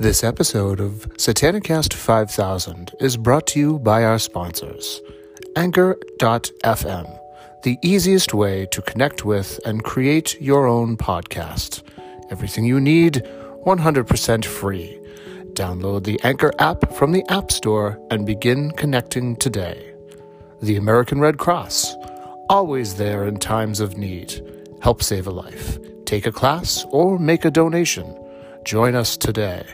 This episode of Satanicast 5000 is brought to you by our sponsors Anchor.fm, the easiest way to connect with and create your own podcast. Everything you need, 100% free. Download the Anchor app from the App Store and begin connecting today. The American Red Cross, always there in times of need. Help save a life. Take a class or make a donation. Join us today.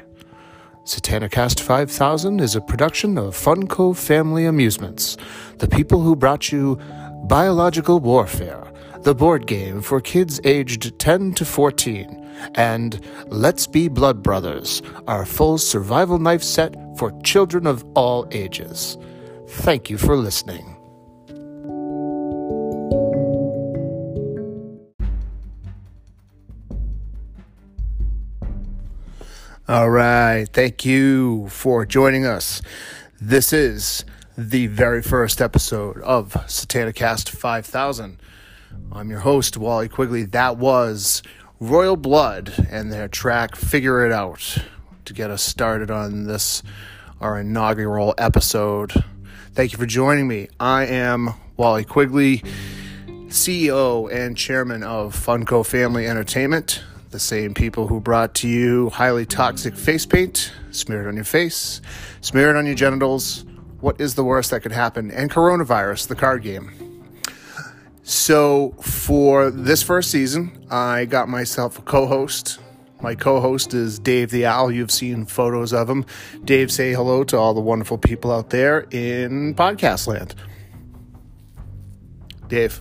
Satanicast 5000 is a production of Funko Family Amusements, the people who brought you Biological Warfare, the board game for kids aged 10 to 14, and Let's Be Blood Brothers, our full survival knife set for children of all ages. Thank you for listening. All right. Thank you for joining us. This is the very first episode of Satanicast 5000. I'm your host, Wally Quigley. That was Royal Blood and their track Figure It Out to get us started on this, our inaugural episode. Thank you for joining me. I am Wally Quigley, CEO and chairman of Funko Family Entertainment the same people who brought to you highly toxic face paint, smear it on your face, smear it on your genitals. What is the worst that could happen? And coronavirus, the card game. So, for this first season, I got myself a co host. My co host is Dave the Owl. You've seen photos of him. Dave, say hello to all the wonderful people out there in podcast land. Dave.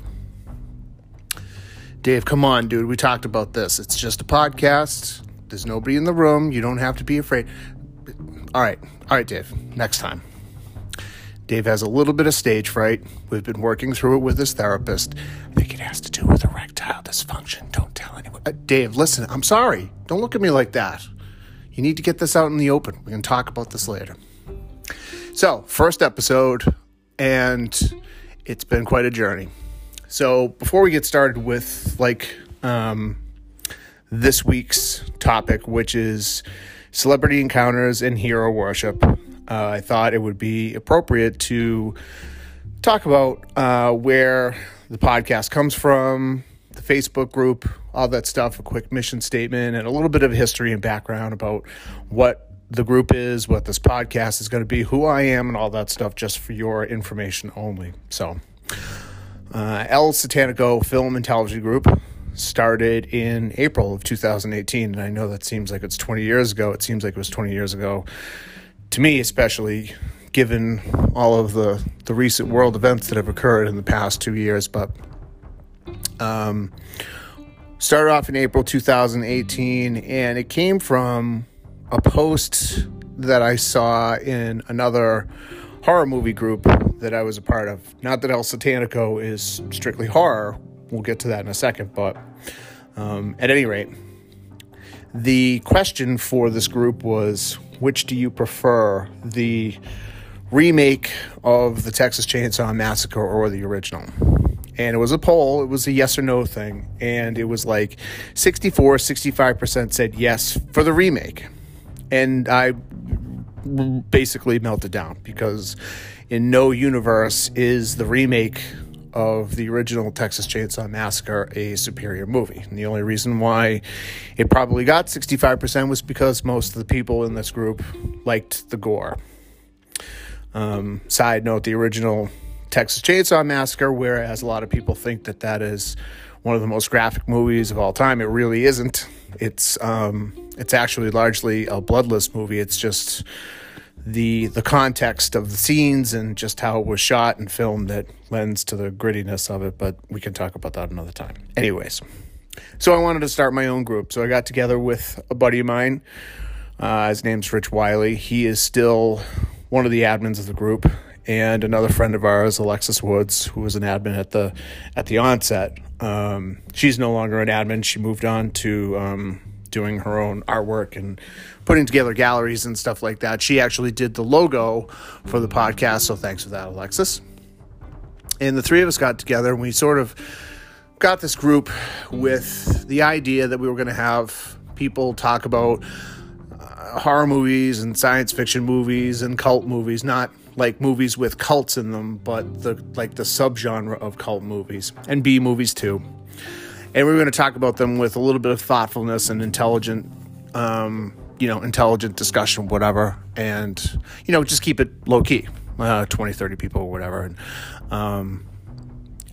Dave, come on, dude. We talked about this. It's just a podcast. There's nobody in the room. You don't have to be afraid. All right. All right, Dave. Next time. Dave has a little bit of stage fright. We've been working through it with his therapist. I think it has to do with erectile dysfunction. Don't tell anyone. Uh, Dave, listen, I'm sorry. Don't look at me like that. You need to get this out in the open. We can talk about this later. So, first episode, and it's been quite a journey. So before we get started with like um, this week's topic, which is celebrity encounters and hero worship, uh, I thought it would be appropriate to talk about uh, where the podcast comes from, the Facebook group, all that stuff, a quick mission statement, and a little bit of history and background about what the group is, what this podcast is going to be, who I am, and all that stuff, just for your information only. So. Uh, El Satanico Film and Television Group started in April of 2018, and I know that seems like it's 20 years ago. It seems like it was 20 years ago to me, especially given all of the the recent world events that have occurred in the past two years. But um, started off in April 2018, and it came from a post that I saw in another horror movie group that I was a part of. Not that El Satanico is strictly horror. We'll get to that in a second. But um, at any rate, the question for this group was which do you prefer, the remake of the Texas Chainsaw Massacre or the original? And it was a poll, it was a yes or no thing. And it was like 64, 65% said yes for the remake. And I basically melted down because in no universe is the remake of the original Texas Chainsaw Massacre a superior movie. And the only reason why it probably got 65% was because most of the people in this group liked the gore. Um, side note, the original Texas Chainsaw Massacre, whereas a lot of people think that that is one of the most graphic movies of all time, it really isn't. It's um, it's actually largely a bloodless movie. It's just the the context of the scenes and just how it was shot and filmed that lends to the grittiness of it. But we can talk about that another time. Anyways, so I wanted to start my own group. So I got together with a buddy of mine. Uh, his name's Rich Wiley. He is still one of the admins of the group, and another friend of ours, Alexis Woods, who was an admin at the at the onset. Um, she's no longer an admin. She moved on to um, doing her own artwork and putting together galleries and stuff like that. She actually did the logo for the podcast, so thanks for that, Alexis. And the three of us got together and we sort of got this group with the idea that we were going to have people talk about uh, horror movies and science fiction movies and cult movies, not like movies with cults in them, but the like the subgenre of cult movies and B movies too. And we're going to talk about them with a little bit of thoughtfulness and intelligent, um, you know, intelligent discussion, whatever, and you know, just keep it low key, uh, 20, 30 people or whatever. And, um,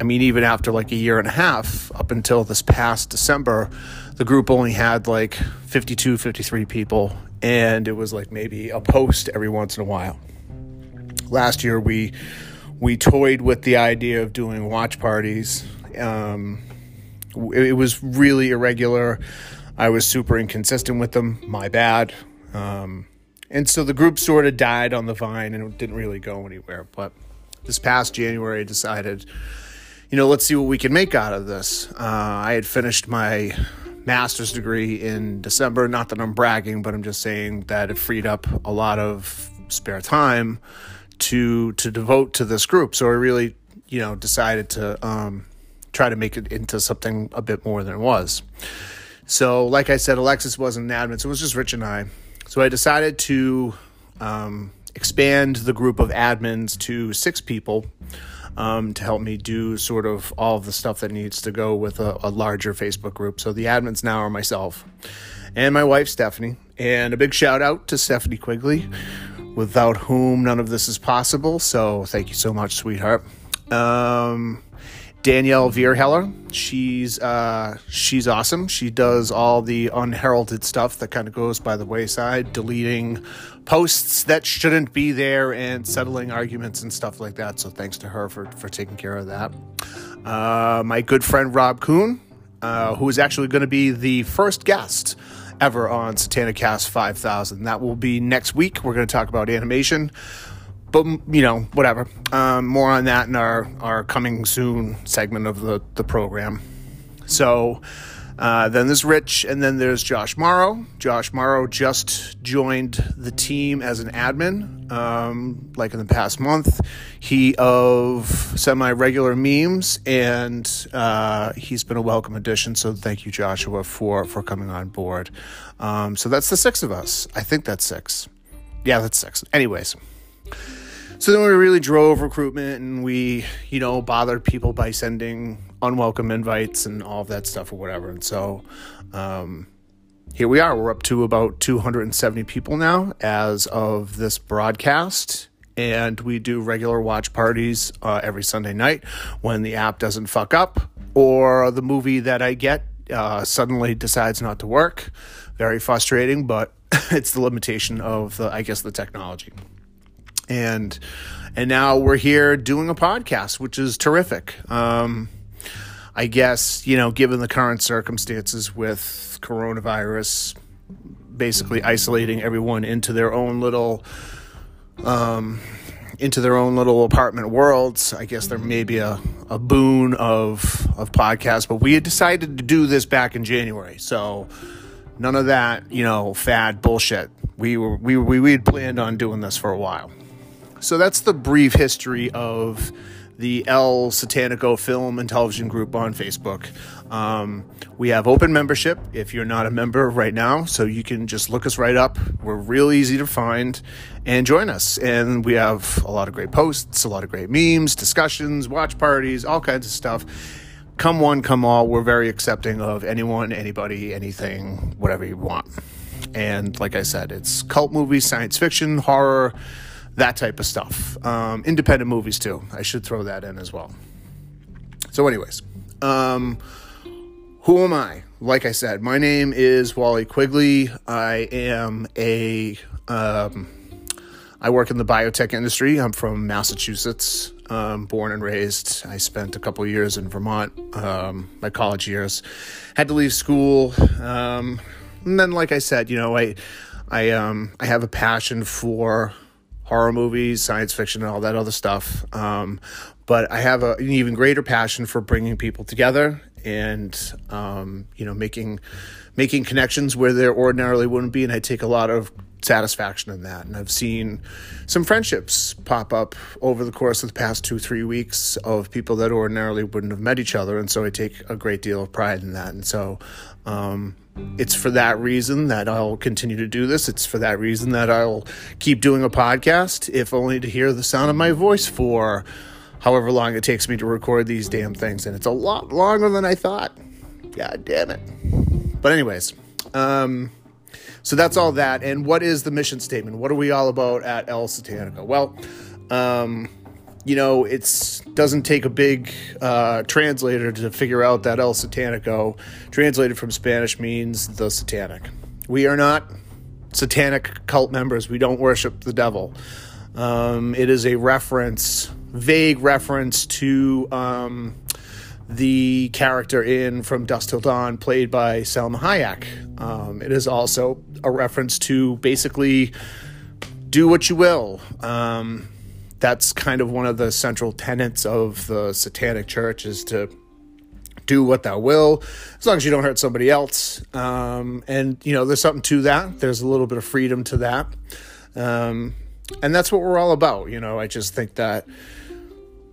I mean, even after like a year and a half, up until this past December, the group only had like 52, 53 people, and it was like maybe a post every once in a while. Last year, we we toyed with the idea of doing watch parties. Um, it was really irregular. I was super inconsistent with them. My bad. Um, and so the group sort of died on the vine and it didn't really go anywhere. But this past January, I decided you know, let's see what we can make out of this. Uh, I had finished my master's degree in December. Not that I'm bragging, but I'm just saying that it freed up a lot of spare time to to devote to this group. So I really, you know, decided to um, try to make it into something a bit more than it was. So, like I said, Alexis wasn't an admin, so it was just Rich and I. So I decided to um, expand the group of admins to six people um, to help me do sort of all of the stuff that needs to go with a, a larger Facebook group. So the admins now are myself and my wife, Stephanie. And a big shout out to Stephanie Quigley, without whom none of this is possible. So thank you so much, sweetheart. Um, Danielle Vierheller. She's uh, she's awesome. She does all the unheralded stuff that kind of goes by the wayside, deleting posts that shouldn't be there and settling arguments and stuff like that. So thanks to her for for taking care of that. Uh, my good friend Rob Kuhn, uh, who is actually going to be the first guest ever on Satanicast 5000. That will be next week. We're going to talk about animation but you know, whatever. Um, more on that in our our coming soon segment of the the program. So. Uh, then there's Rich, and then there's Josh Morrow. Josh Morrow just joined the team as an admin, um, like in the past month. He of semi regular memes, and uh, he's been a welcome addition. So thank you, Joshua, for for coming on board. Um, so that's the six of us. I think that's six. Yeah, that's six. Anyways. So then we really drove recruitment and we, you know, bothered people by sending unwelcome invites and all of that stuff or whatever. And so um, here we are. We're up to about 270 people now as of this broadcast. And we do regular watch parties uh, every Sunday night when the app doesn't fuck up or the movie that I get uh, suddenly decides not to work. Very frustrating, but it's the limitation of the, I guess, the technology and and now we're here doing a podcast, which is terrific. Um, I guess you know, given the current circumstances with coronavirus, basically isolating everyone into their own little. Um, into their own little apartment worlds. I guess there may be a, a boon of of podcasts, but we had decided to do this back in January, so none of that, you know, fad bullshit. We were we we we had planned on doing this for a while. So that's the brief history of the El Satanico Film and Television Group on Facebook. Um, we have open membership if you're not a member right now, so you can just look us right up. We're real easy to find and join us. And we have a lot of great posts, a lot of great memes, discussions, watch parties, all kinds of stuff. Come one, come all. We're very accepting of anyone, anybody, anything, whatever you want. And like I said, it's cult movies, science fiction, horror that type of stuff. Um, independent movies too. I should throw that in as well. So, anyways, um, who am I? Like I said, my name is Wally Quigley. I am a um, I work in the biotech industry. I'm from Massachusetts, um, born and raised. I spent a couple years in Vermont, um, my college years. Had to leave school, um, and then, like I said, you know, I I um, I have a passion for horror movies, science fiction, and all that other stuff. Um, but I have a, an even greater passion for bringing people together and um, you know making making connections where there ordinarily wouldn't be, and I take a lot of satisfaction in that. And I've seen some friendships pop up over the course of the past two, three weeks of people that ordinarily wouldn't have met each other. And so I take a great deal of pride in that. And so um, it's for that reason that I'll continue to do this. It's for that reason that I'll keep doing a podcast, if only to hear the sound of my voice for however long it takes me to record these damn things. And it's a lot longer than I thought. God damn it. But, anyways, um, so that's all that. And what is the mission statement? What are we all about at El Satanico? Well, um, you know, it doesn't take a big uh, translator to figure out that El Satanico, translated from Spanish, means the satanic. We are not satanic cult members. We don't worship the devil. Um, it is a reference, vague reference to um, the character in From Dusk Till Dawn, played by Salma Hayek. Um, it is also a reference to basically do what you will. Um, that's kind of one of the central tenets of the Satanic Church is to do what thou will, as long as you don't hurt somebody else. Um, and you know, there's something to that. There's a little bit of freedom to that, um, and that's what we're all about. You know, I just think that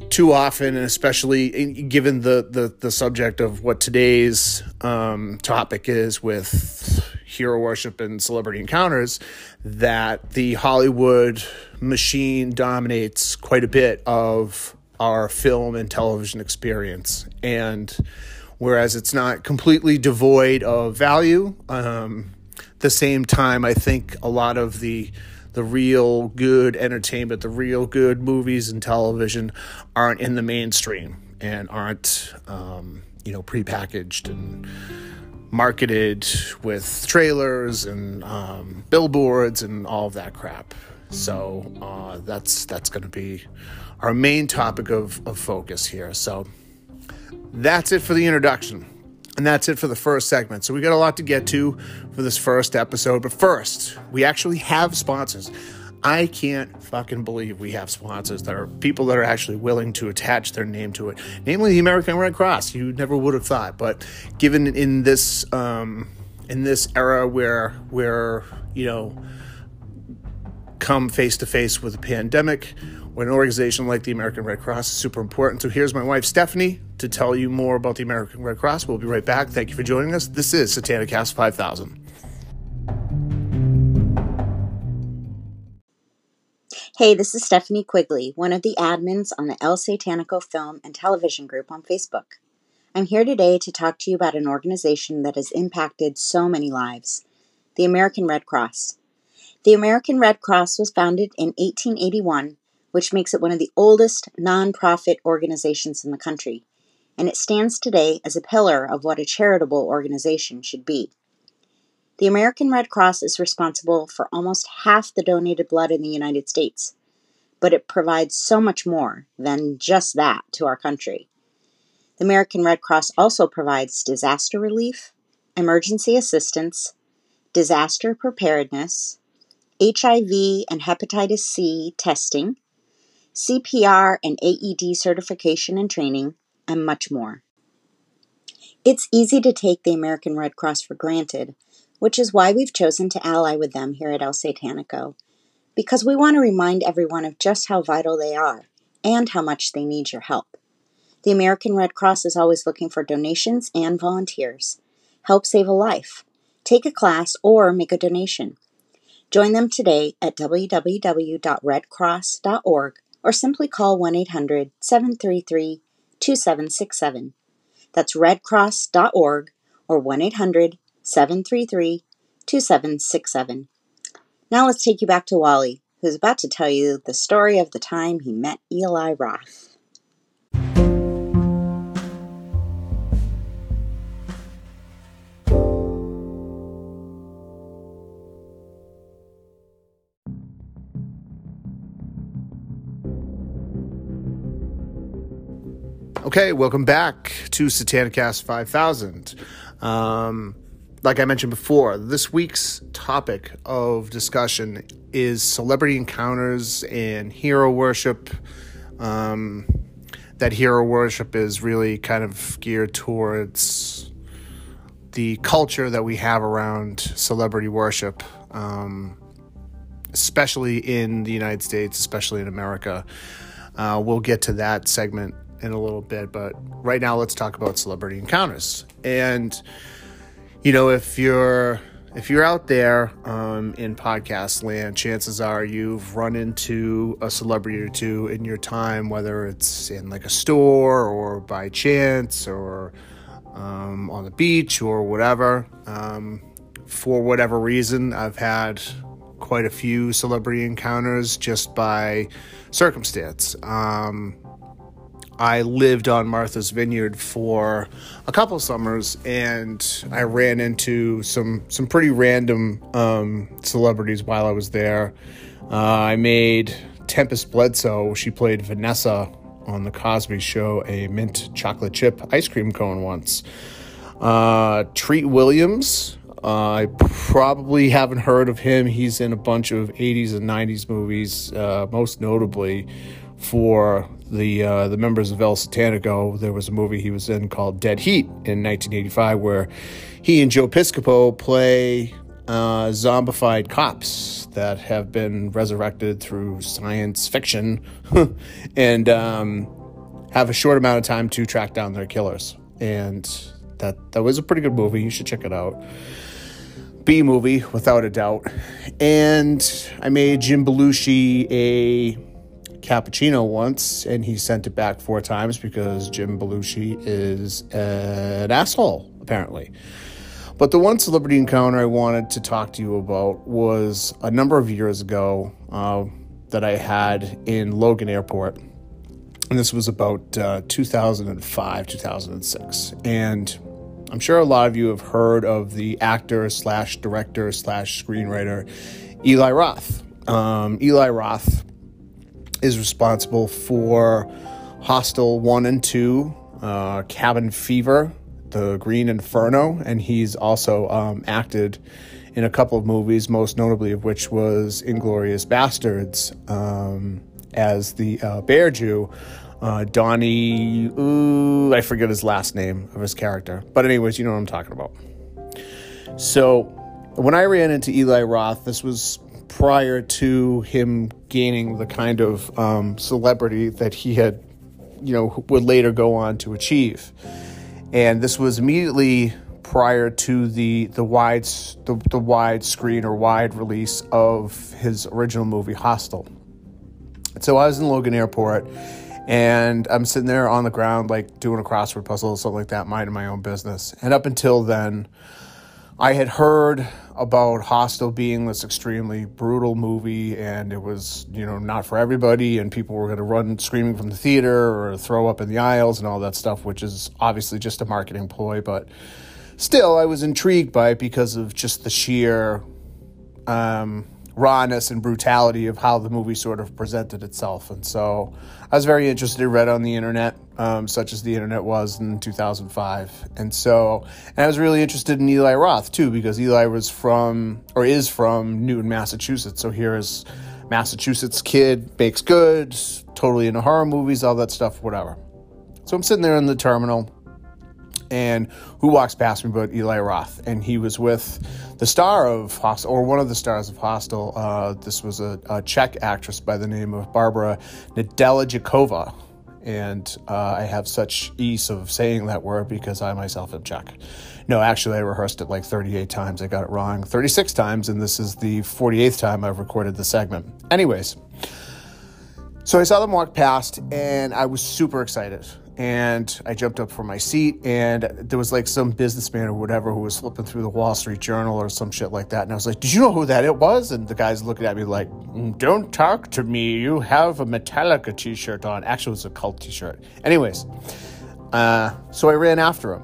too often, and especially given the the, the subject of what today's um, topic is with hero worship and celebrity encounters, that the Hollywood machine dominates quite a bit of our film and television experience. And whereas it's not completely devoid of value, um, the same time, I think a lot of the the real good entertainment, the real good movies and television aren't in the mainstream and aren't, um, you know, prepackaged and marketed with trailers and um, billboards and all of that crap. So uh, that's that's going to be our main topic of, of focus here. So that's it for the introduction. And that's it for the first segment. So we got a lot to get to for this first episode. But first, we actually have sponsors. I can't fucking believe we have sponsors that are people that are actually willing to attach their name to it, namely the American Red Cross. You never would have thought, but given in this um, in this era where where you know come face to face with a pandemic, when an organization like the American Red Cross is super important. So here's my wife Stephanie to tell you more about the American Red Cross. We'll be right back. Thank you for joining us. This is Satanicast 5000. Hey, this is Stephanie Quigley, one of the admins on the El Satanico film and television group on Facebook. I'm here today to talk to you about an organization that has impacted so many lives the American Red Cross. The American Red Cross was founded in 1881 which makes it one of the oldest nonprofit organizations in the country, and it stands today as a pillar of what a charitable organization should be. The American Red Cross is responsible for almost half the donated blood in the United States, but it provides so much more than just that to our country. The American Red Cross also provides disaster relief, emergency assistance, disaster preparedness, HIV and hepatitis C testing, CPR and AED certification and training, and much more. It's easy to take the American Red Cross for granted, which is why we've chosen to ally with them here at El Satanico, because we want to remind everyone of just how vital they are and how much they need your help. The American Red Cross is always looking for donations and volunteers. Help save a life. Take a class or make a donation. Join them today at www.redcross.org or simply call 1 800 733 2767. That's redcross.org or 1 800 733 2767. Now let's take you back to Wally, who's about to tell you the story of the time he met Eli Roth. Okay, welcome back to Satanicast 5000. Um, like I mentioned before, this week's topic of discussion is celebrity encounters and hero worship. Um, that hero worship is really kind of geared towards the culture that we have around celebrity worship, um, especially in the United States, especially in America. Uh, we'll get to that segment in a little bit, but right now let's talk about celebrity encounters. And you know, if you're if you're out there um, in podcast land, chances are you've run into a celebrity or two in your time, whether it's in like a store or by chance or um, on the beach or whatever. Um, for whatever reason, I've had quite a few celebrity encounters just by circumstance. Um, I lived on Martha's Vineyard for a couple summers, and I ran into some some pretty random um, celebrities while I was there. Uh, I made Tempest Bledsoe. She played Vanessa on the Cosby Show, a mint chocolate chip ice cream cone once. Uh, Treat Williams. Uh, I probably haven't heard of him. He's in a bunch of 80s and 90s movies, uh, most notably for the uh, the members of El Satanico. There was a movie he was in called Dead Heat in 1985, where he and Joe Piscopo play uh, zombified cops that have been resurrected through science fiction and um, have a short amount of time to track down their killers. And that that was a pretty good movie. You should check it out. B movie, without a doubt. And I made Jim Belushi a cappuccino once, and he sent it back four times because Jim Belushi is an asshole, apparently. But the one celebrity encounter I wanted to talk to you about was a number of years ago uh, that I had in Logan Airport. And this was about uh, 2005, 2006. And I'm sure a lot of you have heard of the actor slash director slash screenwriter Eli Roth. Um, Eli Roth is responsible for Hostel 1 and 2, uh, Cabin Fever, The Green Inferno, and he's also um, acted in a couple of movies, most notably of which was Inglourious Basterds um, as the uh, Bear Jew. Uh, Donnie, ooh, I forget his last name of his character. But, anyways, you know what I'm talking about. So, when I ran into Eli Roth, this was prior to him gaining the kind of um, celebrity that he had, you know, would later go on to achieve. And this was immediately prior to the the wide the, the wide screen or wide release of his original movie Hostel. So I was in Logan Airport and I'm sitting there on the ground like doing a crossword puzzle or something like that, minding my own business. And up until then, I had heard about Hostel being this extremely brutal movie, and it was, you know, not for everybody, and people were going to run screaming from the theater or throw up in the aisles and all that stuff, which is obviously just a marketing ploy. But still, I was intrigued by it because of just the sheer um, rawness and brutality of how the movie sort of presented itself. And so I was very interested, read on the internet, um, such as the internet was in 2005. And so, and I was really interested in Eli Roth too, because Eli was from, or is from Newton, Massachusetts. So here is Massachusetts kid, makes good, totally into horror movies, all that stuff, whatever. So I'm sitting there in the terminal and who walks past me but Eli Roth, and he was with the star of Hostel, or one of the stars of Hostel. Uh, this was a, a, Czech actress by the name of Barbara Nedeljáková, and uh, I have such ease of saying that word because I myself am Czech. No, actually, I rehearsed it like 38 times. I got it wrong 36 times, and this is the 48th time I've recorded the segment. Anyways. So I saw them walk past and I was super excited and I jumped up from my seat, and there was like some businessman or whatever who was flipping through the Wall Street Journal or some shit like that. And I was like, Did you know who that it was? And the guy's looking at me like, mm, Don't talk to me. You have a Metallica t shirt on. Actually, it was a cult t shirt. Anyways, uh, so I ran after him,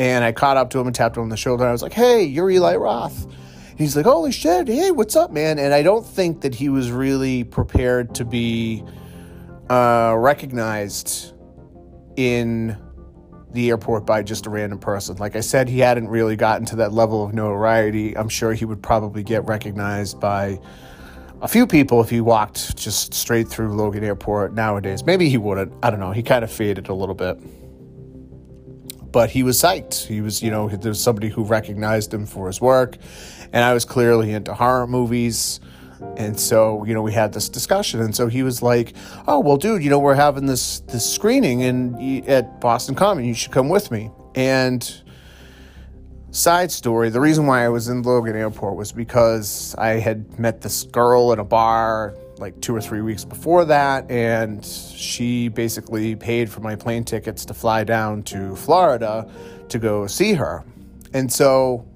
and I caught up to him and tapped him on the shoulder. I was like, Hey, you're Eli Roth. He's like, Holy shit. Hey, what's up, man? And I don't think that he was really prepared to be uh, recognized in the airport by just a random person. Like I said, he hadn't really gotten to that level of notoriety. I'm sure he would probably get recognized by a few people if he walked just straight through Logan Airport nowadays. Maybe he wouldn't. I don't know. He kind of faded a little bit. But he was psyched. He was, you know, there was somebody who recognized him for his work. And I was clearly into horror movies. And so, you know, we had this discussion. And so he was like, "Oh, well, dude, you know, we're having this this screening in at Boston Common. You should come with me." And Side story the reason why I was in Logan Airport was because I had met this girl in a bar like two or three weeks before that, and she basically paid for my plane tickets to fly down to Florida to go see her. And so,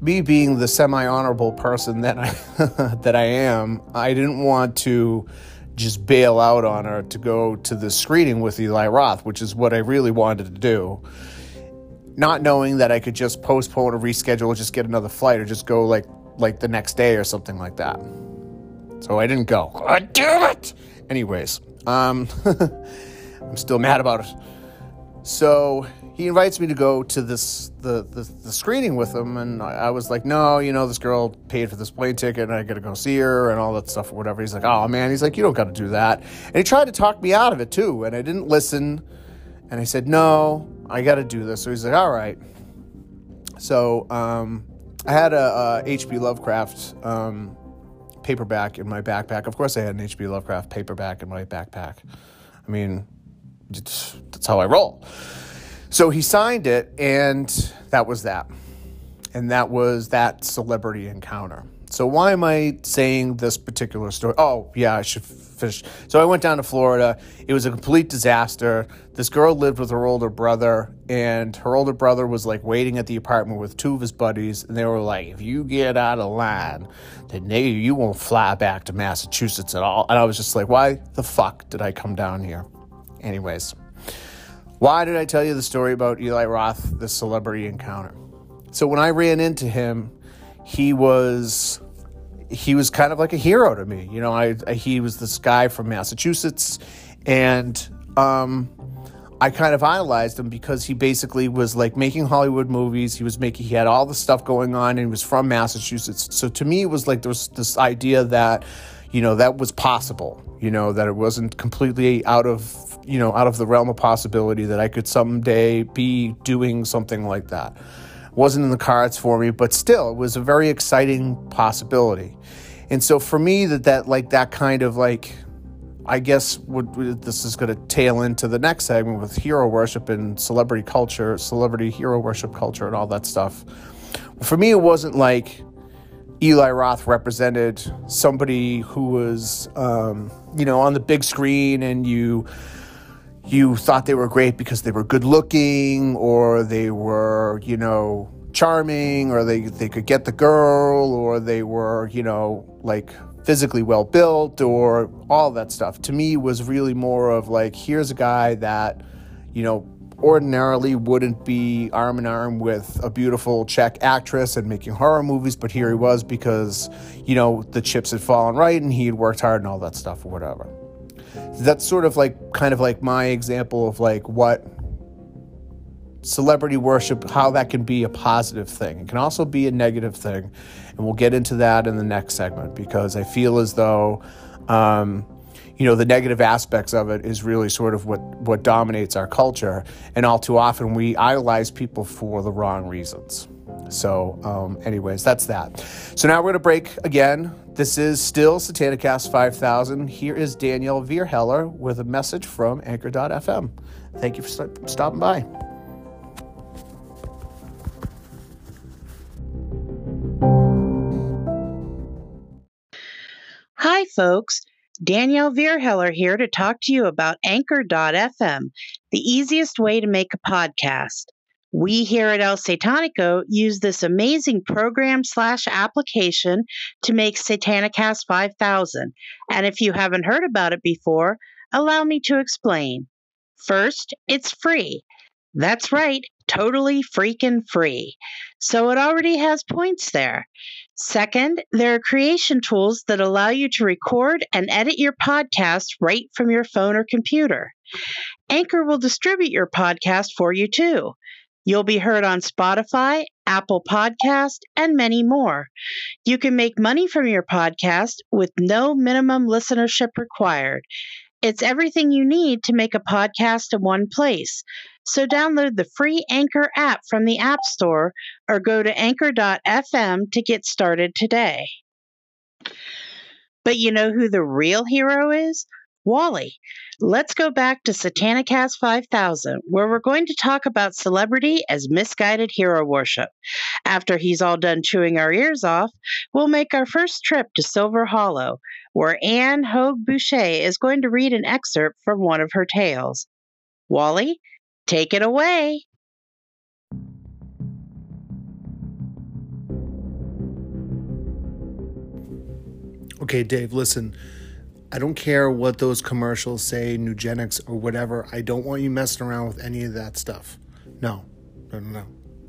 me being the semi honorable person that I, that I am, I didn't want to just bail out on her to go to the screening with Eli Roth, which is what I really wanted to do not knowing that I could just postpone or reschedule, or just get another flight, or just go like like the next day or something like that. So I didn't go. God damn it! Anyways, um, I'm still mad about it. So he invites me to go to this the, the, the screening with him, and I was like, no, you know, this girl paid for this plane ticket, and I got to go see her and all that stuff or whatever. He's like, oh man, he's like, you don't got to do that, and he tried to talk me out of it too, and I didn't listen. And I said, no, I got to do this. So he's like, all right. So um, I had a, a H.P. Lovecraft um, paperback in my backpack. Of course, I had an H.P. Lovecraft paperback in my backpack. I mean, that's how I roll. So he signed it, and that was that. And that was that celebrity encounter. So why am I saying this particular story? Oh, yeah, I should finish. So I went down to Florida. It was a complete disaster. This girl lived with her older brother, and her older brother was like waiting at the apartment with two of his buddies, and they were like, "If you get out of line, then they, you won't fly back to Massachusetts at all." And I was just like, "Why the fuck did I come down here?" Anyways, why did I tell you the story about Eli Roth, the celebrity encounter? So when I ran into him he was he was kind of like a hero to me. You know, I, I he was this guy from Massachusetts, and um, I kind of idolized him because he basically was like making Hollywood movies. He was making he had all the stuff going on, and he was from Massachusetts. So to me, it was like there was this idea that you know that was possible. You know that it wasn't completely out of you know out of the realm of possibility that I could someday be doing something like that wasn't in the cards for me, but still, it was a very exciting possibility. And so for me, that that like that kind of like, I guess what this is going to tail into the next segment with hero worship and celebrity culture, celebrity hero worship culture, and all that stuff. For me, it wasn't like Eli Roth represented somebody who was, um, you know, on the big screen and you you thought they were great because they were good looking or they were, you know, charming or they, they could get the girl or they were, you know, like physically well built or all that stuff. To me was really more of like here's a guy that, you know, ordinarily wouldn't be arm in arm with a beautiful Czech actress and making horror movies, but here he was because, you know, the chips had fallen right and he had worked hard and all that stuff or whatever that's sort of like kind of like my example of like what celebrity worship how that can be a positive thing. It can also be a negative thing and we'll get into that in the next segment because i feel as though um, you know the negative aspects of it is really sort of what what dominates our culture and all too often we idolize people for the wrong reasons so, um, anyways, that's that. So now we're going to break again. This is still Satanicast 5000. Here is Danielle Vierheller with a message from Anchor.fm. Thank you for st- stopping by. Hi, folks. Danielle Vierheller here to talk to you about Anchor.fm, the easiest way to make a podcast. We here at El Satanico use this amazing program slash application to make Satanicast 5000. And if you haven't heard about it before, allow me to explain. First, it's free. That's right, totally freaking free. So it already has points there. Second, there are creation tools that allow you to record and edit your podcast right from your phone or computer. Anchor will distribute your podcast for you too. You'll be heard on Spotify, Apple Podcast, and many more. You can make money from your podcast with no minimum listenership required. It's everything you need to make a podcast in one place. So download the free Anchor app from the App Store or go to anchor.fm to get started today. But you know who the real hero is? Wally. Let's go back to Satanicast 5000, where we're going to talk about celebrity as misguided hero worship. After he's all done chewing our ears off, we'll make our first trip to Silver Hollow, where Anne Hogue Boucher is going to read an excerpt from one of her tales. Wally, take it away. Okay, Dave, listen. I don't care what those commercials say, Nugenix or whatever. I don't want you messing around with any of that stuff. No, no, no,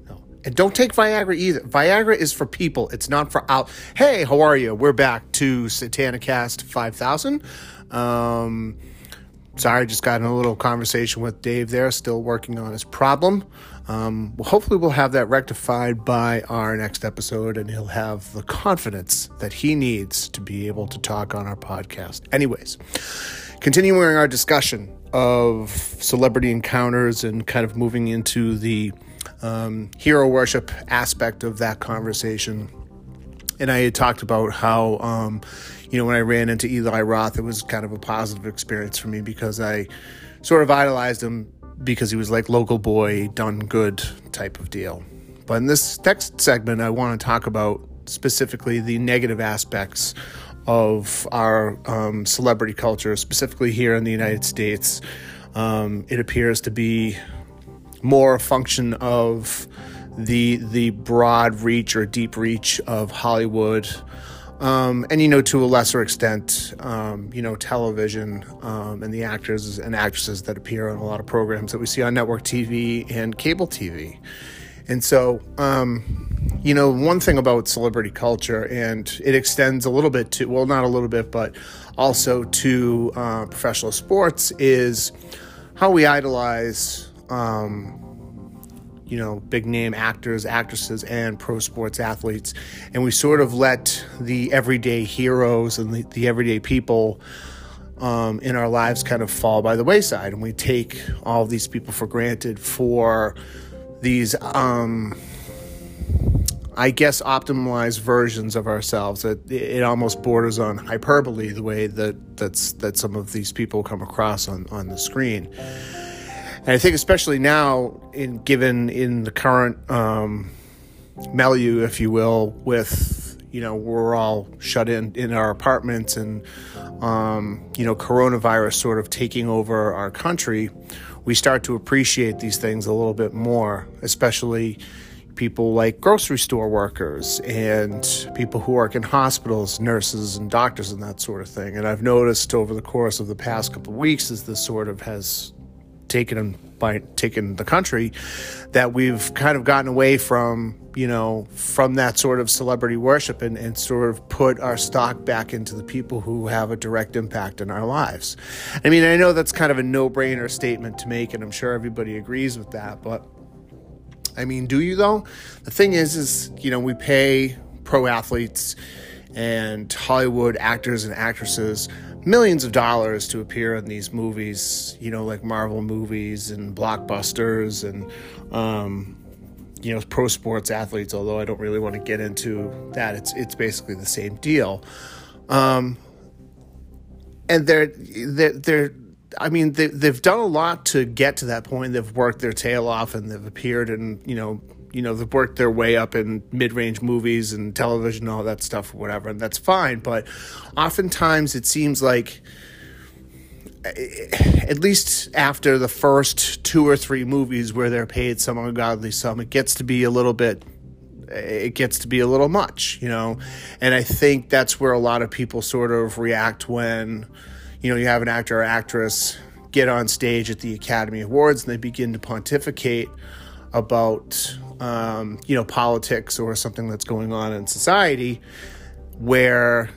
no. And don't take Viagra either. Viagra is for people. It's not for out. Hey, how are you? We're back to Satanicast 5000. Um, sorry, just got in a little conversation with Dave there, still working on his problem. Um, well, hopefully, we'll have that rectified by our next episode, and he'll have the confidence that he needs to be able to talk on our podcast. Anyways, continuing our discussion of celebrity encounters and kind of moving into the um, hero worship aspect of that conversation. And I had talked about how, um, you know, when I ran into Eli Roth, it was kind of a positive experience for me because I sort of idolized him because he was like local boy, done good type of deal. But in this next segment, I want to talk about specifically the negative aspects of our um, celebrity culture, specifically here in the United States. Um, it appears to be more a function of the the broad reach or deep reach of Hollywood um, and you know to a lesser extent um, you know television um, and the actors and actresses that appear on a lot of programs that we see on network tv and cable tv and so um, you know one thing about celebrity culture and it extends a little bit to well not a little bit but also to uh, professional sports is how we idolize um, you know, big name actors, actresses, and pro sports athletes. And we sort of let the everyday heroes and the, the everyday people um, in our lives kind of fall by the wayside. And we take all these people for granted for these, um, I guess, optimized versions of ourselves. It, it almost borders on hyperbole the way that that's that some of these people come across on, on the screen. And I think especially now, in given in the current um, milieu, if you will, with you know we're all shut in in our apartments and um, you know coronavirus sort of taking over our country, we start to appreciate these things a little bit more, especially people like grocery store workers and people who work in hospitals, nurses and doctors and that sort of thing. And I've noticed over the course of the past couple of weeks as this sort of has taken by taking the country that we've kind of gotten away from you know from that sort of celebrity worship and, and sort of put our stock back into the people who have a direct impact in our lives. I mean i know that's kind of a no-brainer statement to make and i'm sure everybody agrees with that but i mean do you though? The thing is is you know we pay pro athletes and hollywood actors and actresses millions of dollars to appear in these movies, you know, like Marvel movies and blockbusters and, um, you know, pro sports athletes. Although I don't really want to get into that, it's it's basically the same deal. Um, and they're they're, they're I mean, they, they've done a lot to get to that point. They've worked their tail off and they've appeared in, you know, you know, they've worked their way up in mid range movies and television, all that stuff, whatever, and that's fine. But oftentimes it seems like, eh, at least after the first two or three movies where they're paid some ungodly sum, it gets to be a little bit eh, it gets to be a little much, you know. And I think that's where a lot of people sort of react when, you know, you have an actor or actress get on stage at the Academy Awards and they begin to pontificate about um, you know politics or something that's going on in society where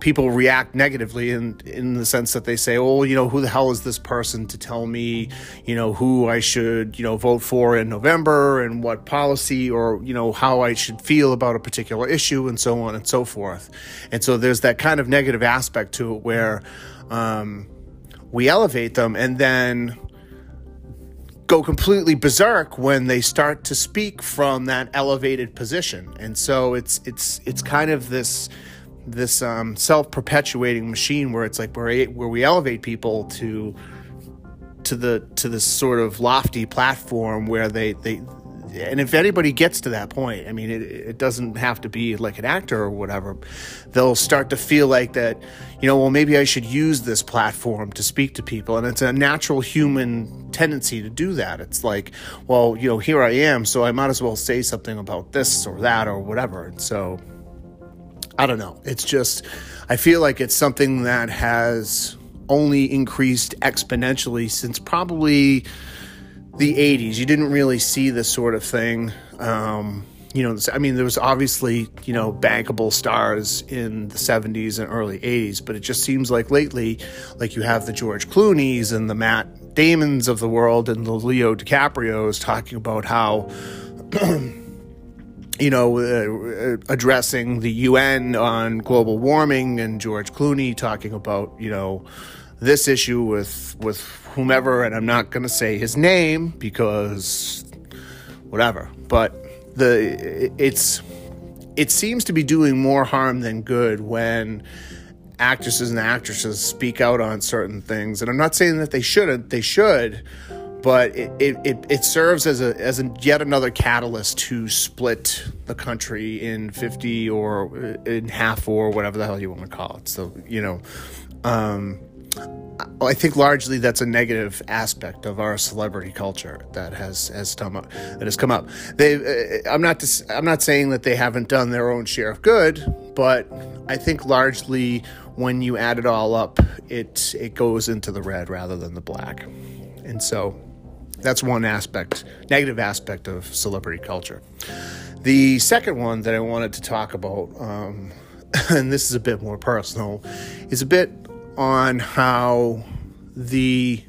people react negatively in in the sense that they say, "Oh, you know, who the hell is this person to tell me, you know, who I should, you know, vote for in November and what policy or, you know, how I should feel about a particular issue and so on and so forth." And so there's that kind of negative aspect to it where um, we elevate them and then go completely berserk when they start to speak from that elevated position. And so it's it's it's kind of this this um, self-perpetuating machine where it's like where where we elevate people to to the to this sort of lofty platform where they they and if anybody gets to that point, I mean, it, it doesn't have to be like an actor or whatever. They'll start to feel like that, you know, well, maybe I should use this platform to speak to people. And it's a natural human tendency to do that. It's like, well, you know, here I am, so I might as well say something about this or that or whatever. And so I don't know. It's just, I feel like it's something that has only increased exponentially since probably the 80s. You didn't really see this sort of thing. Um, you know, I mean, there was obviously, you know, bankable stars in the 70s and early 80s, but it just seems like lately, like you have the George Clooney's and the Matt Damons of the world and the Leo DiCaprio's talking about how you know, uh, addressing the UN on global warming, and George Clooney talking about, you know, this issue with with whomever, and I'm not going to say his name because whatever. But the it's it seems to be doing more harm than good when actresses and actresses speak out on certain things. And I'm not saying that they shouldn't; they should but it, it, it, serves as a as a yet another catalyst to split the country in 50 or in half or whatever the hell you want to call it so you know um, I think largely that's a negative aspect of our celebrity culture that has has come up. That has come up. They, uh, I'm not. I'm not saying that they haven't done their own share of good, but I think largely when you add it all up, it it goes into the red rather than the black, and so that's one aspect, negative aspect of celebrity culture. The second one that I wanted to talk about, um, and this is a bit more personal, is a bit on how the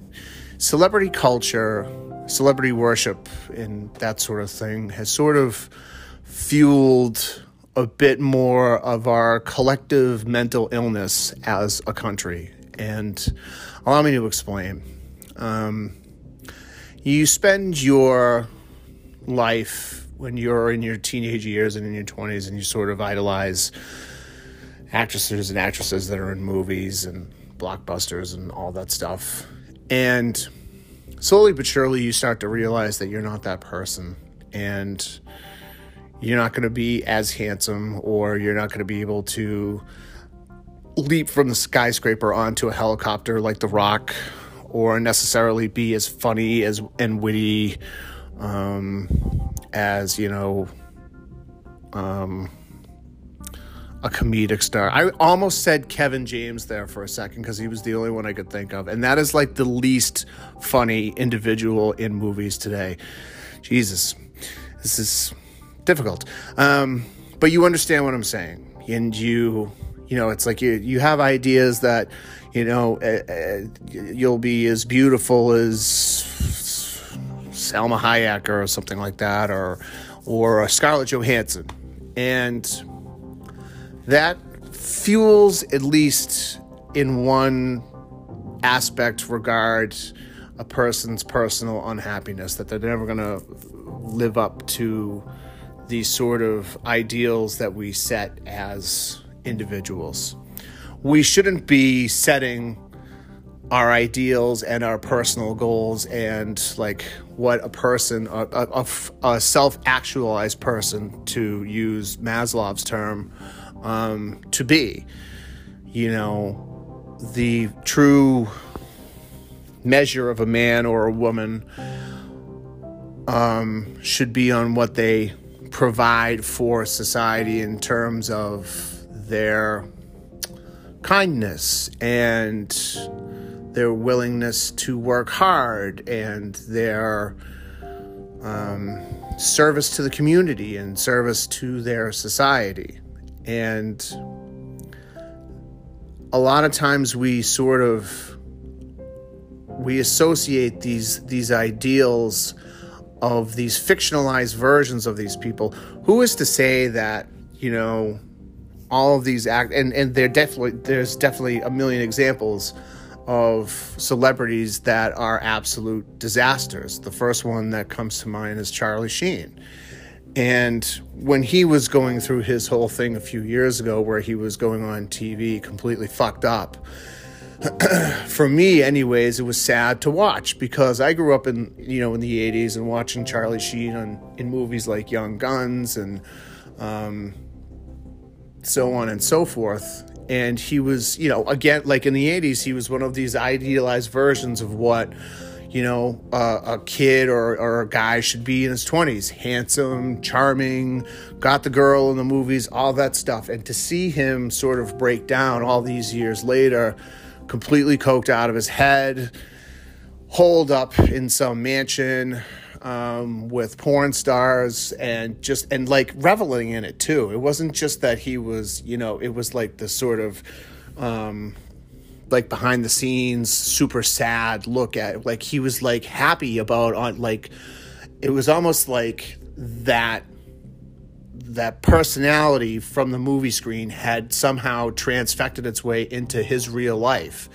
celebrity culture, celebrity worship, and that sort of thing has sort of fueled a bit more of our collective mental illness as a country. And allow me to explain. Um, you spend your life when you're in your teenage years and in your 20s and you sort of idolize actresses and actresses that are in movies and blockbusters and all that stuff. And slowly but surely you start to realize that you're not that person and you're not going to be as handsome or you're not going to be able to leap from the skyscraper onto a helicopter like The Rock or necessarily be as funny as and witty um, as you know um, a comedic star. I almost said Kevin James there for a second because he was the only one I could think of, and that is like the least funny individual in movies today. Jesus, this is difficult. Um, but you understand what I'm saying, and you, you know, it's like you you have ideas that you know, uh, uh, you'll be as beautiful as Salma Hayek or something like that, or or Scarlett Johansson, and that fuels at least in one aspect regard a person's personal unhappiness that they're never going to live up to these sort of ideals that we set as individuals. We shouldn't be setting our ideals and our personal goals and like what a person, a, a, a self actualized person, to use Maslow's term, um, to be. You know, the true measure of a man or a woman um, should be on what they provide for society in terms of their kindness and their willingness to work hard and their um, service to the community and service to their society. And a lot of times we sort of we associate these these ideals of these fictionalized versions of these people. Who is to say that you know all of these act and and there definitely there's definitely a million examples of celebrities that are absolute disasters. The first one that comes to mind is Charlie Sheen. And when he was going through his whole thing a few years ago, where he was going on TV completely fucked up, for me, anyways, it was sad to watch because I grew up in you know in the '80s and watching Charlie Sheen on, in movies like Young Guns and um, so on and so forth. And he was, you know, again, like in the '80s, he was one of these idealized versions of what you know, uh, a kid or, or a guy should be in his 20s handsome, charming, got the girl in the movies, all that stuff. And to see him sort of break down all these years later, completely coked out of his head, holed up in some mansion um, with porn stars and just, and like reveling in it too. It wasn't just that he was, you know, it was like the sort of, um, like behind the scenes super sad look at like he was like happy about on like it was almost like that that personality from the movie screen had somehow transfected its way into his real life.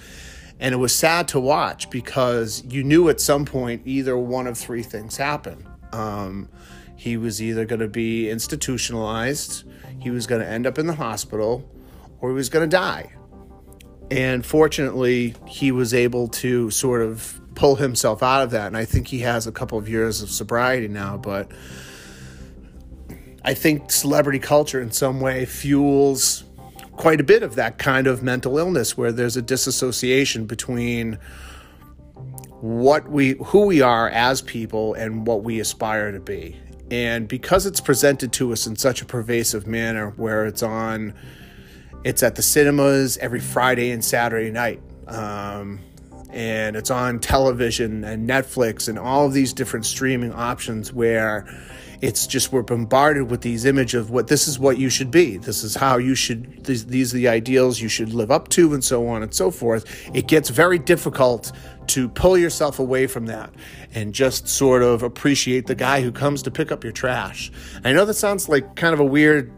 And it was sad to watch because you knew at some point either one of three things happened. Um, he was either going to be institutionalized he was going to end up in the hospital or he was going to die and fortunately, he was able to sort of pull himself out of that. And I think he has a couple of years of sobriety now. But I think celebrity culture in some way fuels quite a bit of that kind of mental illness where there's a disassociation between what we who we are as people and what we aspire to be. And because it's presented to us in such a pervasive manner where it's on it's at the cinemas every Friday and Saturday night. Um, and it's on television and Netflix and all of these different streaming options where it's just we're bombarded with these images of what this is what you should be. This is how you should these, these are the ideals you should live up to and so on and so forth. It gets very difficult to pull yourself away from that and just sort of appreciate the guy who comes to pick up your trash. I know that sounds like kind of a weird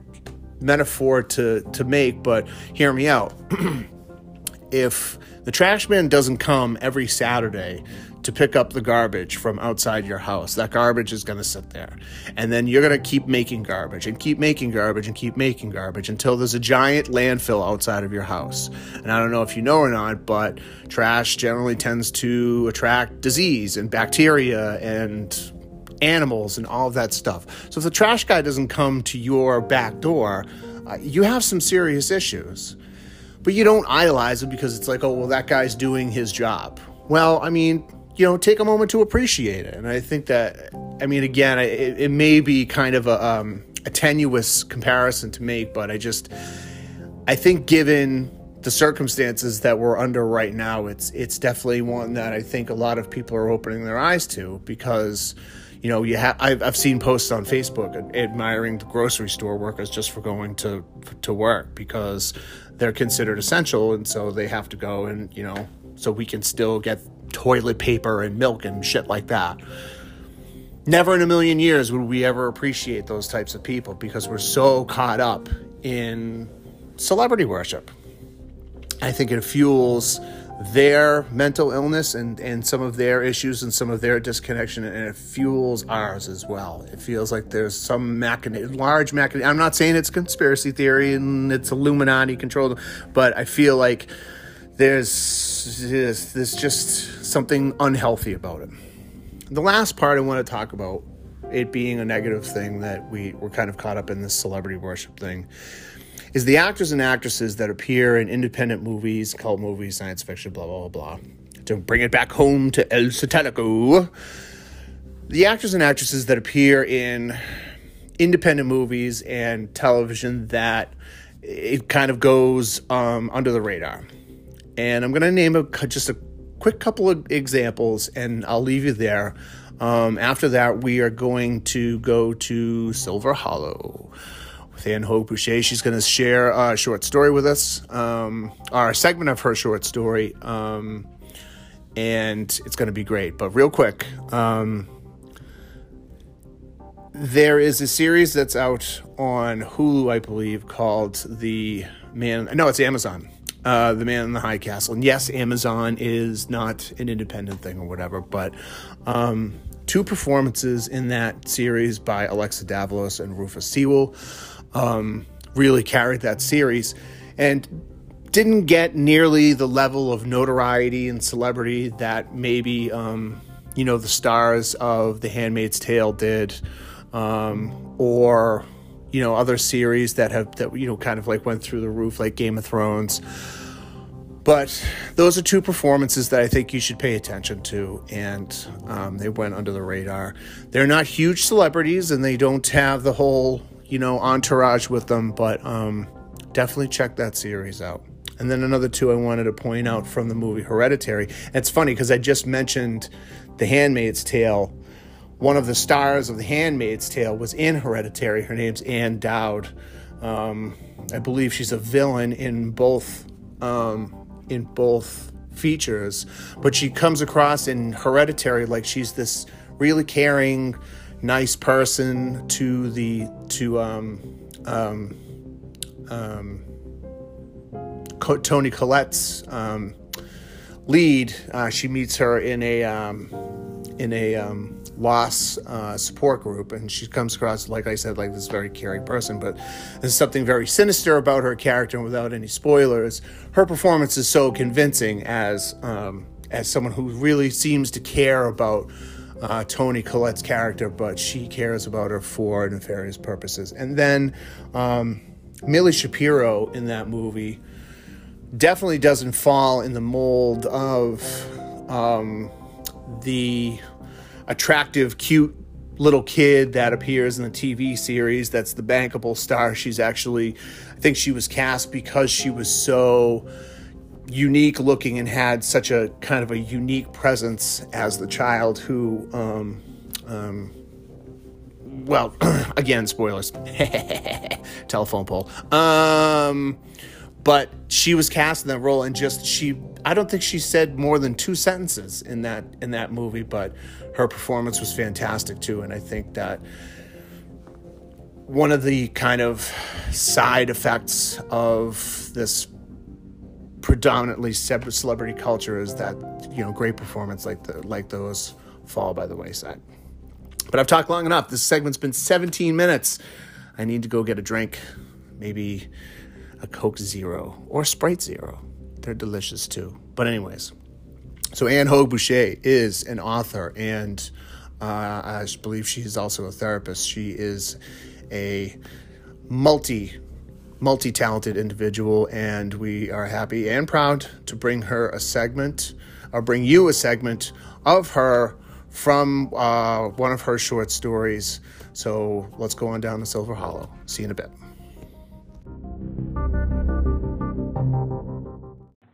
metaphor to to make, but hear me out. if the trash man doesn't come every Saturday to pick up the garbage from outside your house, that garbage is going to sit there. And then you're going to keep making garbage and keep making garbage and keep making garbage until there's a giant landfill outside of your house. And I don't know if you know or not, but trash generally tends to attract disease and bacteria and animals and all of that stuff. So if the trash guy doesn't come to your back door, uh, you have some serious issues. But you don't idolize him because it's like, oh, well, that guy's doing his job. Well, I mean, you know, take a moment to appreciate it. And I think that, I mean, again, it, it may be kind of a, um, a tenuous comparison to make, but I just, I think given the circumstances that we're under right now, it's it's definitely one that I think a lot of people are opening their eyes to because you know, you have I've, I've seen posts on Facebook admiring the grocery store workers just for going to to work because they're considered essential, and so they have to go and you know, so we can still get toilet paper and milk and shit like that. Never in a million years would we ever appreciate those types of people because we're so caught up in celebrity worship. I think it fuels their mental illness and, and some of their issues and some of their disconnection, and it fuels ours as well. It feels like there's some large machina- I'm not saying it's conspiracy theory and it's Illuminati controlled, but I feel like there's, there's, there's just something unhealthy about it. The last part I want to talk about, it being a negative thing that we were kind of caught up in this celebrity worship thing is the actors and actresses that appear in independent movies, cult movies, science fiction, blah, blah, blah. To bring it back home to El Satanico, the actors and actresses that appear in independent movies and television that it kind of goes um, under the radar. And I'm going to name a, just a quick couple of examples and I'll leave you there. Um, after that, we are going to go to Silver Hollow with Anne Hogue Boucher. She's going to share a short story with us, um, our segment of her short story, um, and it's going to be great. But real quick, um, there is a series that's out on Hulu, I believe, called The Man. No, it's Amazon. Uh, the Man in the High Castle. And yes, Amazon is not an independent thing or whatever, but um, two performances in that series by Alexa Davalos and Rufus Sewell um, really carried that series and didn't get nearly the level of notoriety and celebrity that maybe um, you know the stars of The Handmaid's Tale did, um, or you know other series that have that you know kind of like went through the roof like Game of Thrones. But those are two performances that I think you should pay attention to, and um, they went under the radar. They're not huge celebrities, and they don't have the whole you know entourage with them, but um, definitely check that series out. And then another two I wanted to point out from the movie Hereditary. it's funny because I just mentioned The Handmaid's Tale. One of the stars of The Handmaid's Tale was in Hereditary. Her name's Ann Dowd. Um, I believe she's a villain in both um, in both features, but she comes across in Hereditary like she's this really caring, nice person to the to um, um, um, Toni Collette's um, lead. Uh, she meets her in a um, in a um, loss uh, support group, and she comes across, like I said, like this very caring person. But there's something very sinister about her character, and without any spoilers, her performance is so convincing as um, as someone who really seems to care about. Uh, Toni Collette's character, but she cares about her for nefarious purposes. And then um, Milly Shapiro in that movie definitely doesn't fall in the mold of um, the attractive, cute little kid that appears in the TV series that's the bankable star. She's actually, I think she was cast because she was so unique looking and had such a kind of a unique presence as the child who, um, um, well, again, spoilers. Telephone pole. Um, but she was cast in that role and just she I don't think she said more than two sentences in that in that movie, but her performance was fantastic too. And I think that one of the kind of side effects of this predominantly celebrity culture is that you know great performance like the like those fall by the wayside. But I've talked long enough. This segment's been 17 minutes. I need to go get a drink, maybe a Coke Zero or Sprite Zero. They're delicious too. But anyways, so Anne Hogue Boucher is an author, and uh, I believe she is also a therapist. She is a multi multi talented individual, and we are happy and proud to bring her a segment, or bring you a segment of her from uh, one of her short stories. So let's go on down to Silver Hollow. See you in a bit.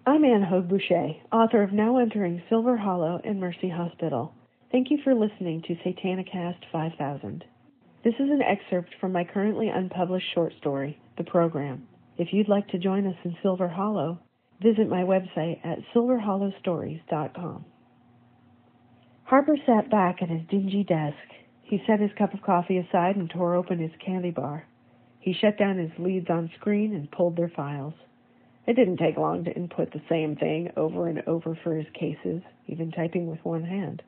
I'm Anne Hogue Boucher, author of Now Entering Silver Hollow and Mercy Hospital. Thank you for listening to Satanicast 5000. This is an excerpt from my currently unpublished short story, The Program. If you'd like to join us in Silver Hollow, visit my website at silverhollowstories.com. Harper sat back at his dingy desk. He set his cup of coffee aside and tore open his candy bar. He shut down his leads on screen and pulled their files. It didn't take long to input the same thing over and over for his cases, even typing with one hand.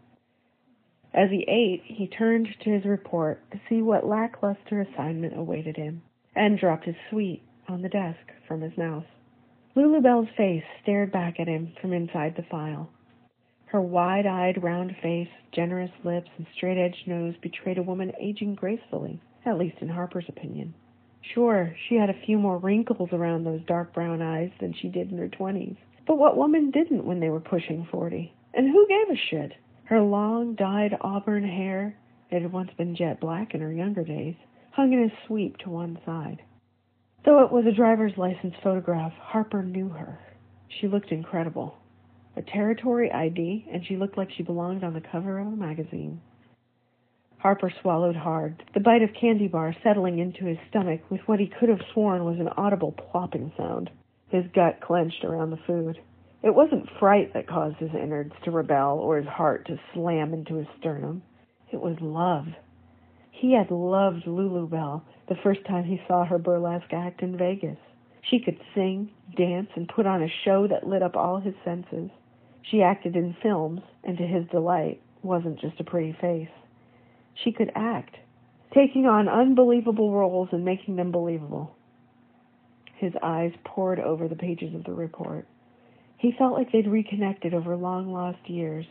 As he ate, he turned to his report to see what lackluster assignment awaited him, and dropped his sweet on the desk from his mouth. Lulu Bell's face stared back at him from inside the file. Her wide-eyed, round face, generous lips, and straight-edged nose betrayed a woman aging gracefully, at least in Harper's opinion. Sure, she had a few more wrinkles around those dark brown eyes than she did in her twenties. But what woman didn't when they were pushing forty? And who gave a shit? Her long, dyed auburn hair, it had once been jet black in her younger days, hung in a sweep to one side. Though it was a driver's license photograph, Harper knew her. She looked incredible. A territory ID, and she looked like she belonged on the cover of a magazine. Harper swallowed hard, the bite of candy bar settling into his stomach with what he could have sworn was an audible plopping sound. His gut clenched around the food. It wasn't fright that caused his innards to rebel or his heart to slam into his sternum. It was love. He had loved Lulu Bell the first time he saw her burlesque act in Vegas. She could sing, dance, and put on a show that lit up all his senses. She acted in films, and to his delight, wasn't just a pretty face. She could act, taking on unbelievable roles and making them believable. His eyes pored over the pages of the report. He felt like they'd reconnected over long lost years,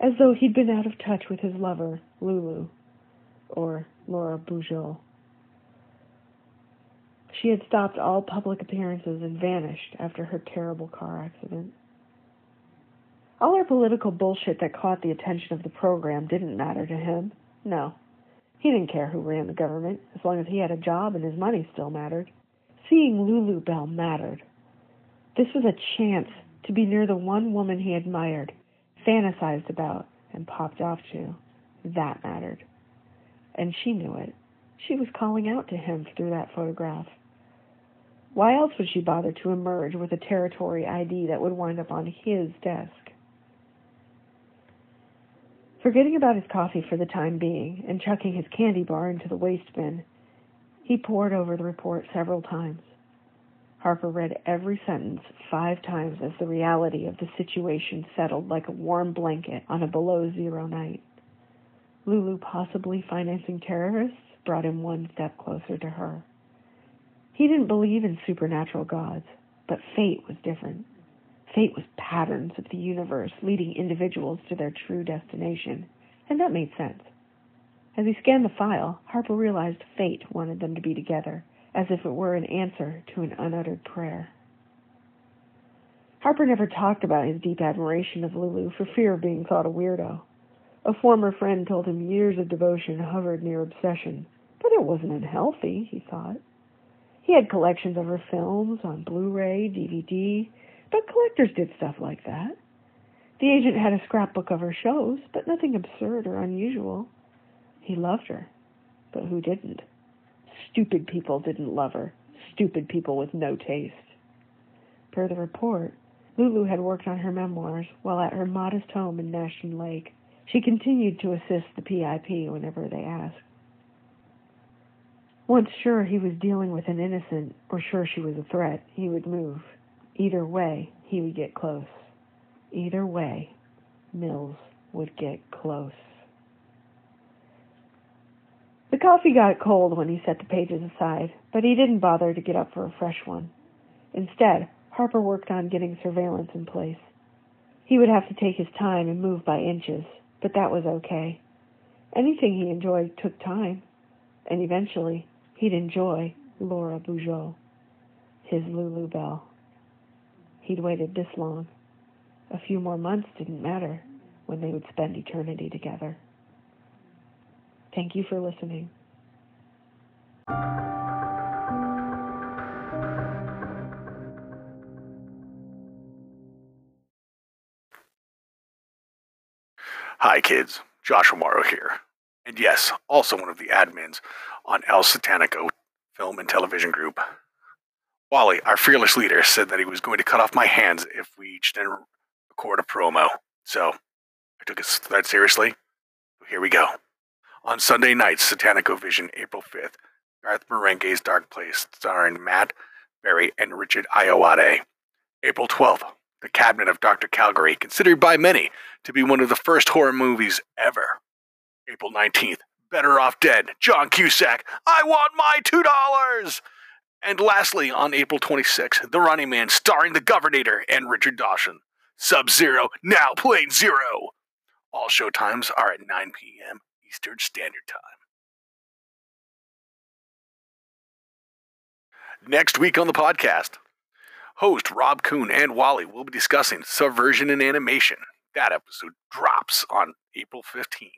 as though he'd been out of touch with his lover, Lulu, or Laura Bujold. She had stopped all public appearances and vanished after her terrible car accident. All her political bullshit that caught the attention of the program didn't matter to him. No. He didn't care who ran the government, as long as he had a job and his money still mattered. Seeing Lulu Bell mattered. This was a chance to be near the one woman he admired, fantasized about, and popped off to. That mattered. And she knew it. She was calling out to him through that photograph. Why else would she bother to emerge with a territory ID that would wind up on his desk? Forgetting about his coffee for the time being and chucking his candy bar into the waste bin, he pored over the report several times. Harper read every sentence five times as the reality of the situation settled like a warm blanket on a below zero night. Lulu possibly financing terrorists brought him one step closer to her. He didn't believe in supernatural gods, but fate was different. Fate was patterns of the universe leading individuals to their true destination, and that made sense. As he scanned the file, Harper realized fate wanted them to be together, as if it were an answer to an unuttered prayer. Harper never talked about his deep admiration of Lulu for fear of being thought a weirdo. A former friend told him years of devotion hovered near obsession, but it wasn't unhealthy, he thought. He had collections of her films on Blu-ray, DVD, but collectors did stuff like that. The agent had a scrapbook of her shows, but nothing absurd or unusual. He loved her, but who didn't? Stupid people didn't love her. Stupid people with no taste. Per the report, Lulu had worked on her memoirs while at her modest home in Nashton Lake. She continued to assist the PIP whenever they asked. Once sure he was dealing with an innocent, or sure she was a threat, he would move. Either way, he would get close. Either way, Mills would get close. The coffee got cold when he set the pages aside, but he didn't bother to get up for a fresh one. Instead, Harper worked on getting surveillance in place. He would have to take his time and move by inches, but that was okay. Anything he enjoyed took time, and eventually he'd enjoy Laura Bujold, his Lulu Bell. He'd waited this long. A few more months didn't matter when they would spend eternity together. Thank you for listening. Hi, kids. Joshua Morrow here. And yes, also one of the admins on El Satanico Film and Television Group. Wally, our fearless leader, said that he was going to cut off my hands if we each didn't record a promo. So I took his threat seriously. Here we go. On Sunday night, Satanico Vision, April 5th, Garth Marenghi's Dark Place, starring Matt Berry and Richard Ayoade. April 12th, The Cabinet of Dr. Caligari, considered by many to be one of the first horror movies ever. April 19th, Better Off Dead, John Cusack, I want my $2! And lastly, on April 26th, The Running Man, starring the Governator and Richard Dawson. Sub Zero, now playing Zero. All show times are at 9 p.m. Eastern Standard Time. Next week on the podcast, host Rob Kuhn and Wally will be discussing subversion in animation. That episode drops on April 15th.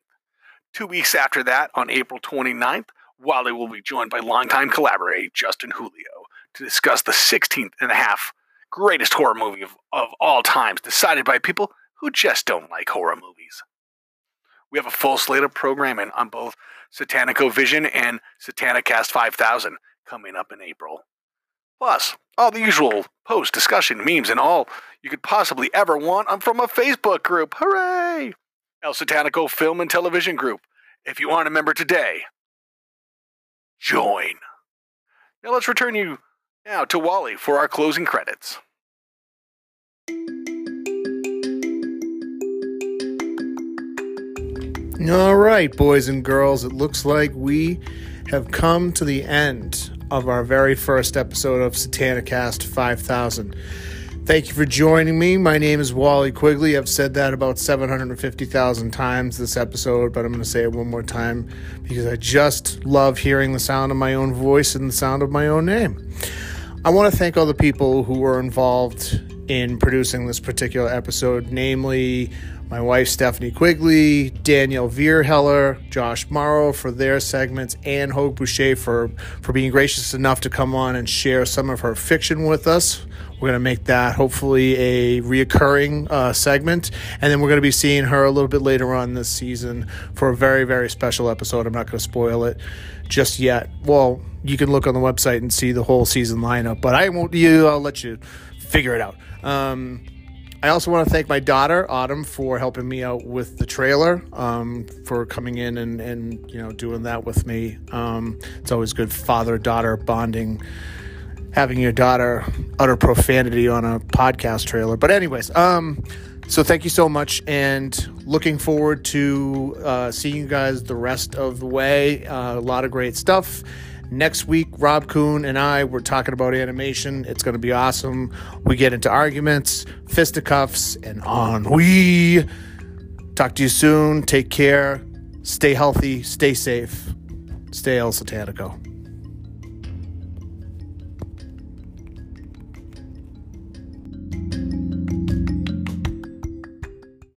Two weeks after that, on April 29th, Wally will be joined by longtime collaborator Justin Julio to discuss the 16th and a half greatest horror movie of, of all times, decided by people who just don't like horror movies. We have a full slate of programming on both Satanico Vision and Satanicast 5000 coming up in April. Plus, all the usual post discussion, memes, and all you could possibly ever want I'm from a Facebook group. Hooray! El Satanico Film and Television Group. If you aren't a member today, join. Now let's return you now to Wally for our closing credits. All right, boys and girls, it looks like we have come to the end of our very first episode of Satanicast 5000. Thank you for joining me. My name is Wally Quigley. I've said that about 750,000 times this episode, but I'm going to say it one more time because I just love hearing the sound of my own voice and the sound of my own name. I want to thank all the people who were involved in producing this particular episode, namely my wife Stephanie Quigley, Danielle Vierheller, Josh Morrow for their segments, and Hogue Boucher for, for being gracious enough to come on and share some of her fiction with us. We're going to make that hopefully a reoccurring uh, segment. And then we're going to be seeing her a little bit later on this season for a very, very special episode. I'm not going to spoil it just yet. Well, you can look on the website and see the whole season lineup, but I won't, you, I'll let you figure it out. Um, I also want to thank my daughter Autumn for helping me out with the trailer, um, for coming in and, and you know doing that with me. Um, it's always good father daughter bonding, having your daughter utter profanity on a podcast trailer. But anyways, um, so thank you so much, and looking forward to uh, seeing you guys the rest of the way. Uh, a lot of great stuff. Next week, Rob Kuhn and I we're talking about animation. It's going to be awesome. We get into arguments, fisticuffs, and on we. Talk to you soon. Take care. Stay healthy. Stay safe. Stay El Satanico.